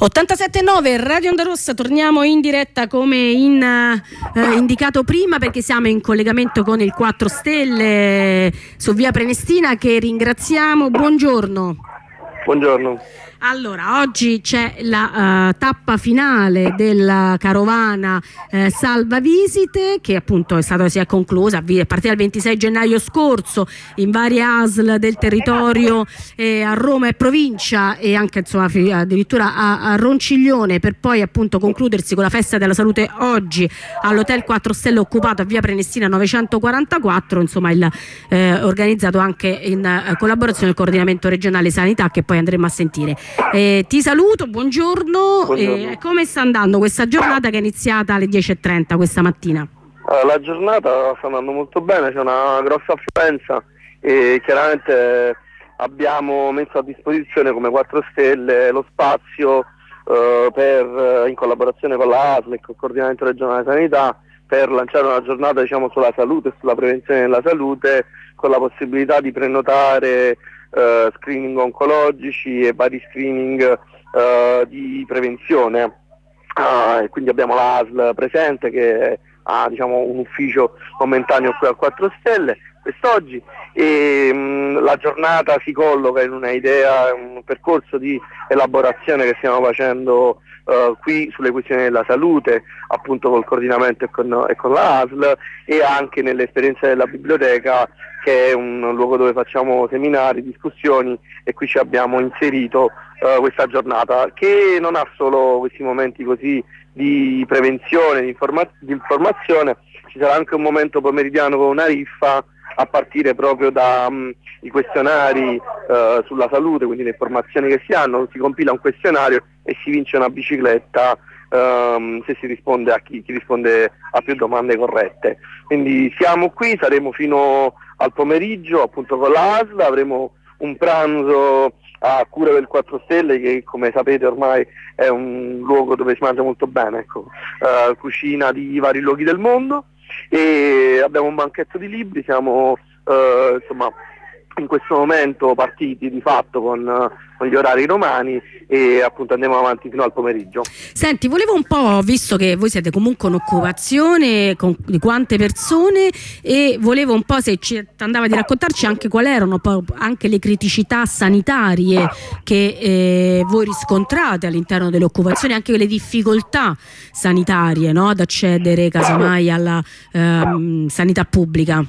87.9 Radio Onda Rossa, torniamo in diretta come in, eh, indicato prima perché siamo in collegamento con il 4 Stelle su via Prenestina che ringraziamo. Buongiorno. Buongiorno. Allora, oggi c'è la uh, tappa finale della carovana uh, Salva Visite che appunto è stata, si è conclusa a partire dal 26 gennaio scorso in varie ASL del territorio eh, a Roma e provincia e anche insomma addirittura a, a, Ronciglione per poi appunto concludersi con la festa della salute oggi all'hotel 4 Stelle occupato a via Prenestina 944 insomma il, eh, organizzato anche in uh, collaborazione del coordinamento regionale sanità che poi andremo a sentire. Eh, ti saluto, buongiorno. buongiorno. Eh, come sta andando questa giornata che è iniziata alle 10.30 questa mattina? La giornata sta andando molto bene, c'è una grossa affluenza e chiaramente abbiamo messo a disposizione come 4 Stelle lo spazio eh, per, in collaborazione con la ASL e con il Coordinamento Regionale Sanità per lanciare una giornata diciamo, sulla salute e sulla prevenzione della salute con la possibilità di prenotare eh, screening oncologici e vari screening eh, di prevenzione. Ah, quindi abbiamo l'ASL presente che ha diciamo, un ufficio momentaneo qui a 4 Stelle quest'oggi. E mh, la giornata si colloca in una idea, un percorso di elaborazione che stiamo facendo uh, qui sulle questioni della salute, appunto col coordinamento e con, e con la ASL e anche nell'esperienza della biblioteca che è un luogo dove facciamo seminari, discussioni e qui ci abbiamo inserito uh, questa giornata che non ha solo questi momenti così di prevenzione, di, informa- di informazione, ci sarà anche un momento pomeridiano con una riffa a partire proprio dai um, questionari uh, sulla salute, quindi le informazioni che si hanno, si compila un questionario e si vince una bicicletta um, se si risponde a chi, chi, risponde a più domande corrette. Quindi siamo qui, saremo fino al pomeriggio appunto con l'ASL, avremo un pranzo a cura del 4 Stelle che come sapete ormai è un luogo dove si mangia molto bene, ecco, uh, cucina di vari luoghi del mondo e abbiamo un banchetto di libri, siamo uh, insomma, in questo momento partiti di fatto con, con, gli orari romani e appunto andiamo avanti fino al pomeriggio. Senti, volevo un po', visto che voi siete comunque un'occupazione di quante persone e volevo un po' se ci andava di raccontarci anche quali erano anche le criticità sanitarie che eh, voi riscontrate all'interno dell'occupazione, anche le difficoltà sanitarie no? ad accedere casomai alla eh, sanità pubblica.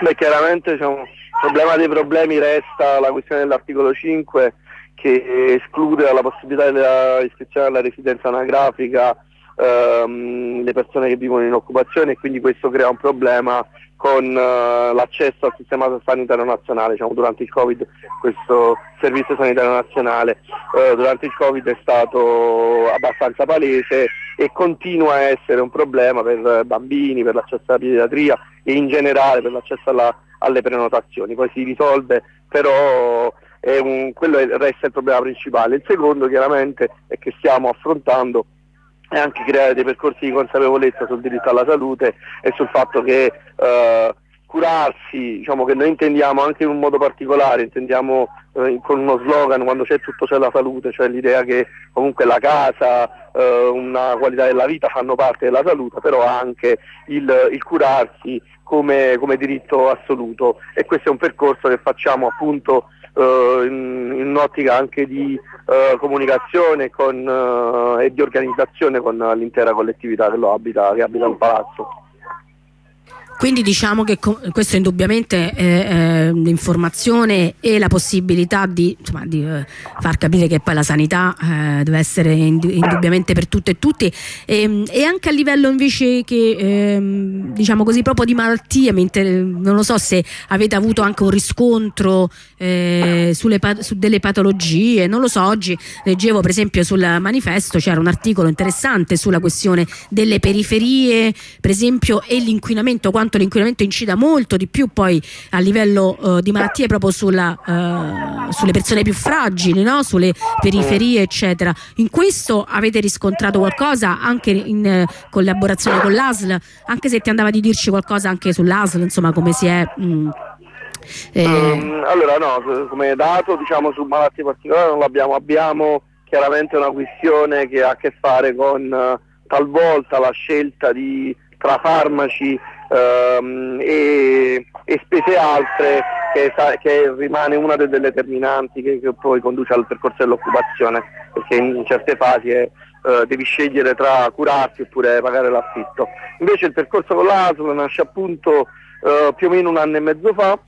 Beh, chiaramente diciamo, il problema dei problemi resta la questione dell'articolo 5 che esclude la possibilità dell'iscrizione alla residenza anagrafica ehm, le persone che vivono in occupazione e quindi questo crea un problema con uh, l'accesso al sistema sanitario nazionale, diciamo, durante il Covid questo servizio sanitario nazionale uh, durante il Covid è stato abbastanza palese e continua a essere un problema per bambini, per l'accesso alla pediatria e in generale per l'accesso alla alle prenotazioni, poi si risolve, però un, quello resta il problema principale. Il secondo chiaramente è che stiamo affrontando e anche creare dei percorsi di consapevolezza sul diritto alla salute e sul fatto che eh, curarsi, diciamo che noi intendiamo anche in un modo particolare, intendiamo eh, con uno slogan quando c'è tutto c'è la salute, cioè l'idea che comunque la casa, eh, una qualità della vita fanno parte della salute, però anche il, il curarsi come, come, diritto assoluto e questo è un percorso che facciamo appunto eh, in, in un'ottica anche di eh, comunicazione con, eh, e di organizzazione con l'intera collettività che abita, che abita il palazzo. Quindi diciamo che questo indubbiamente è l'informazione e la possibilità di, insomma, di eh, far capire che poi la sanità eh, deve essere indubbiamente per tutte e tutti. E, ehm, e anche a livello invece che eh, diciamo così proprio di malattie, non lo so se avete avuto anche un riscontro eh, sulle, su delle patologie, non lo so, oggi leggevo per esempio sul manifesto c'era un articolo interessante sulla questione delle periferie per esempio e l'inquinamento quanto l'inquinamento incida molto di più poi a livello uh, di malattie proprio sulla, uh, sulle persone più fragili, no? sulle periferie eccetera. In questo avete riscontrato qualcosa anche in uh, collaborazione con l'ASL, anche se ti andava di dirci qualcosa anche sull'ASL, insomma come si è... Mh, mm, eh... um, allora no, come dato diciamo su malattie particolari non l'abbiamo, abbiamo chiaramente una questione che ha a che fare con uh, talvolta la scelta di, tra farmaci um, e, e, spese altre che, che, rimane una delle determinanti che, che, poi conduce al percorso dell'occupazione, perché in certe fasi è, uh, devi scegliere tra curarti oppure pagare l'affitto. Invece il percorso con l'ASL nasce appunto uh, più o meno un anno e mezzo fa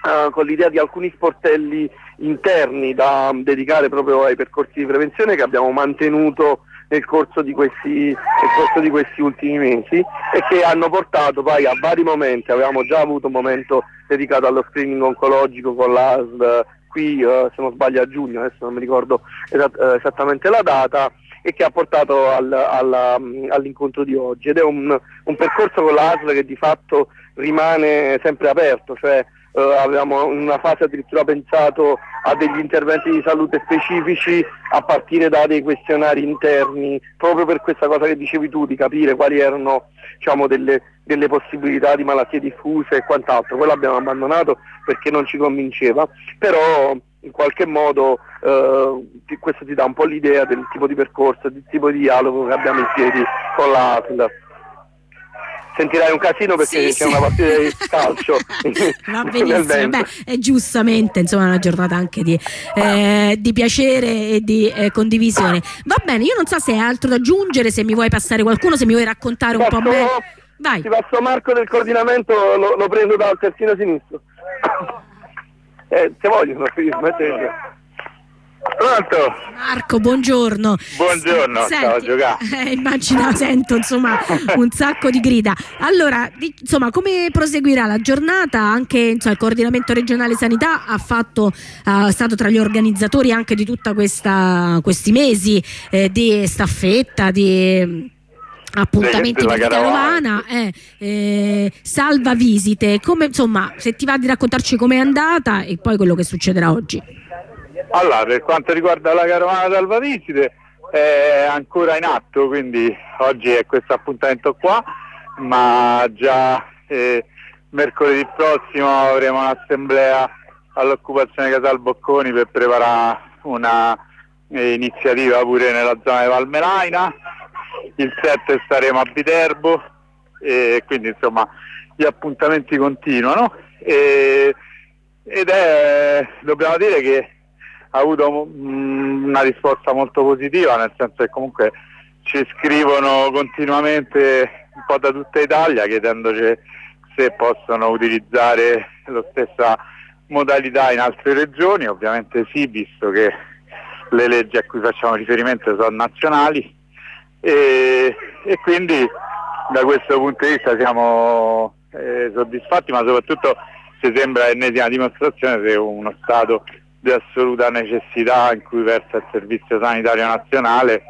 Uh, con l'idea di alcuni sportelli interni da dedicare proprio ai percorsi di prevenzione che abbiamo mantenuto nel corso di questi, nel corso di questi ultimi mesi e che hanno portato poi a vari momenti, avevamo già avuto un momento dedicato allo screening oncologico con l'ASL qui uh, se non sbaglio a giugno, adesso non mi ricordo esat- uh, esattamente la data e che ha portato al, alla, all'incontro di oggi. Ed è un, un percorso con l'ASL che di fatto rimane sempre aperto, cioè Uh, avevamo in una fase addirittura pensato a degli interventi di salute specifici a partire da dei questionari interni, proprio per questa cosa che dicevi tu, di capire quali erano diciamo, delle, delle, possibilità di malattie diffuse e quant'altro. Quello abbiamo abbandonato perché non ci convinceva, però in qualche modo uh, questo ti dà un po' l'idea del tipo di percorso, del tipo di dialogo che abbiamo in piedi con la ASL sentirai un casino perché sì, c'è sì. una partita di calcio. Va benissimo, Beh, è giustamente insomma una giornata anche di, eh, di piacere e di eh, condivisione. Va bene, io non so se hai altro da aggiungere, se mi vuoi passare qualcuno, se mi vuoi raccontare un passo, po' me. Vai. Ti passo Marco del coordinamento, lo, lo prendo dal terzino sinistro. eh, se vogliono, smettete. Pronto? Marco, buongiorno. Buongiorno, Senti, stavo a giocare. Eh, immagino, sento insomma un sacco di grida. Allora, di, insomma, come proseguirà la giornata? Anche insomma, il coordinamento regionale sanità ha fatto, è stato tra gli organizzatori anche di tutti questi mesi eh, di staffetta, di appuntamenti per carovana, eh, eh, salva visite. Come, insomma, se ti va di raccontarci com'è andata e poi quello che succederà oggi. Allora, per quanto riguarda la carovana salvavisite è ancora in atto, quindi oggi è questo appuntamento qua, ma già eh, mercoledì prossimo avremo un'assemblea all'occupazione Casal Bocconi per preparare una eh, pure nella zona di Valmelaina, il 7 staremo a Viterbo e quindi insomma gli appuntamenti continuano ed è, dobbiamo dire che ha avuto mm, una risposta molto positiva, nel senso che comunque ci scrivono continuamente un po' da tutta Italia chiedendoci se possono utilizzare la stessa modalità in altre regioni, ovviamente sì, visto che le leggi a cui facciamo riferimento sono nazionali. E, e quindi da questo punto di vista siamo eh, soddisfatti, ma soprattutto ci sembra l'ennesima dimostrazione che uno Stato di assoluta necessità in cui versa il Servizio Sanitario Nazionale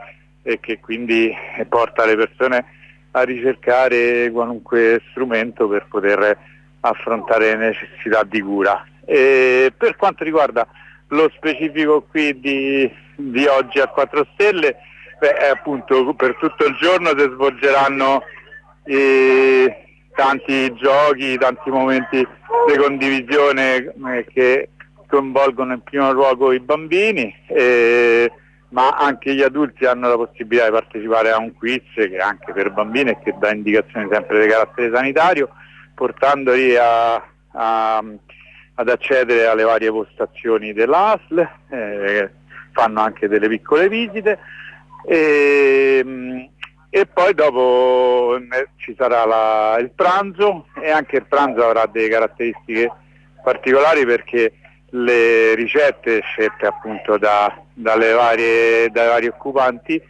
e che quindi porta le persone a ricercare qualunque strumento per poter affrontare le necessità di cura. E per quanto riguarda lo specifico qui di, di oggi a 4 Stelle, beh, appunto per tutto il giorno si svolgeranno eh, tanti giochi, tanti momenti di condivisione eh, che coinvolgono in primo luogo i bambini, eh, ma anche gli adulti hanno la possibilità di partecipare a un quiz che è anche per bambini e che dà indicazioni sempre di carattere sanitario, portandoli a, a, ad accedere alle varie postazioni dell'ASL, eh, fanno anche delle piccole visite e, e poi dopo eh, ci sarà la, il pranzo e anche il pranzo avrà delle caratteristiche particolari perché le ricette scelte appunto da, varie, dai vari occupanti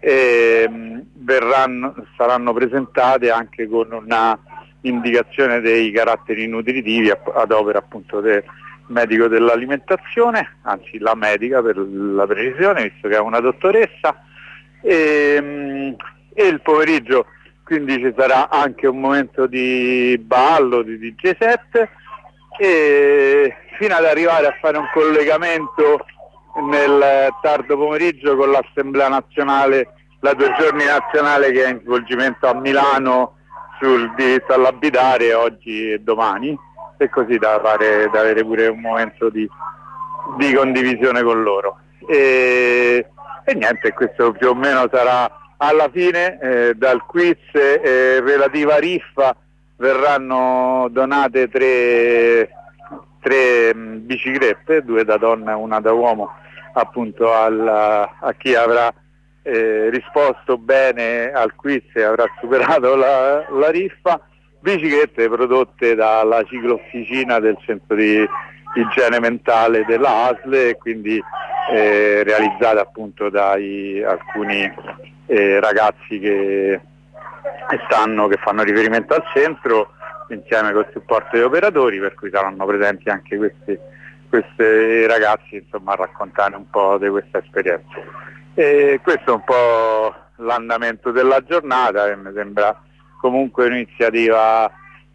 eh, verranno, saranno presentate anche con una indicazione dei caratteri nutritivi ad opera appunto del medico dell'alimentazione, anzi la medica per la precisione, visto che è una dottoressa, e, e il pomeriggio quindi ci sarà anche un momento di ballo, di DJ set e fino ad arrivare a fare un collegamento nel tardo pomeriggio con l'Assemblea nazionale, la due giorni nazionale che è in svolgimento a Milano sul diritto all'abitare oggi e domani e così da, fare, da avere pure un momento di, di condivisione con loro. E e niente, questo più o meno sarà alla fine eh, dal quiz eh, relativa riffa verranno donate tre, tre mh, biciclette, due da donna e una da uomo appunto al, a chi avrà eh, risposto bene al quiz e avrà superato la, la riffa, biciclette prodotte dalla ciclofficina del centro di igiene mentale della ASL e quindi eh, realizzate appunto da alcuni eh, ragazzi che, stanno, che fanno riferimento al centro insieme col supporto degli operatori per cui saranno presenti anche questi, questi ragazzi insomma, a raccontare un po' di questa esperienza. E questo è un po' l'andamento della giornata e mi sembra comunque un'iniziativa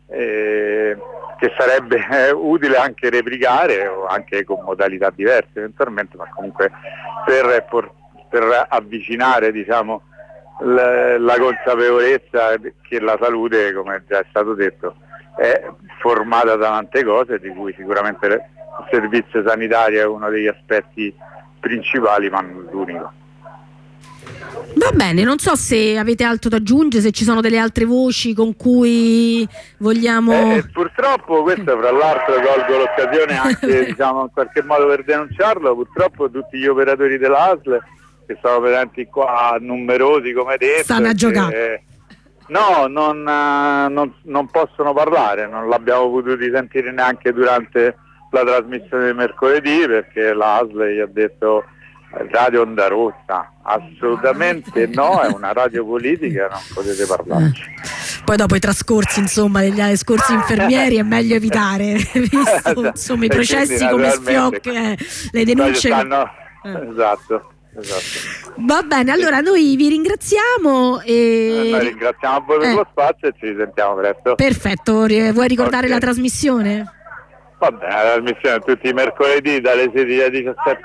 eh, che sarebbe utile anche replicare o anche con modalità diverse eventualmente, ma comunque per, per avvicinare diciamo, la, la consapevolezza che la salute, come già è stato detto, è formata da tante cose, di cui sicuramente il servizio sanitario è uno degli aspetti principali, ma non l'unico. Va bene, non so se avete altro da aggiungere, se ci sono delle altre voci con cui vogliamo... Eh, purtroppo, questo fra l'altro colgo l'occasione anche diciamo, in qualche modo per denunciarlo, purtroppo tutti gli operatori dell'ASL che sono presenti qua numerosi come detto... Stanno a giocare. No, non, non, non, possono parlare, non l'abbiamo potuto sentire neanche durante la trasmissione di mercoledì perché l'ASL gli ha detto Radio Onda Rossa, assolutamente no, è una radio politica, non potete parlarci. Poi dopo i trascorsi, insomma, degli scorsi infermieri è meglio evitare, visto insomma, i processi come Sfiocchi, eh, le denunce. Stanno... Eh. Esatto. Esatto. Va bene, allora noi vi ringraziamo e... Noi ringraziamo a voi per eh. lo spazio e ci risentiamo presto. Perfetto, vuoi ricordare okay. la trasmissione? Va bene, la trasmissione tutti i mercoledì dalle 16 alle 17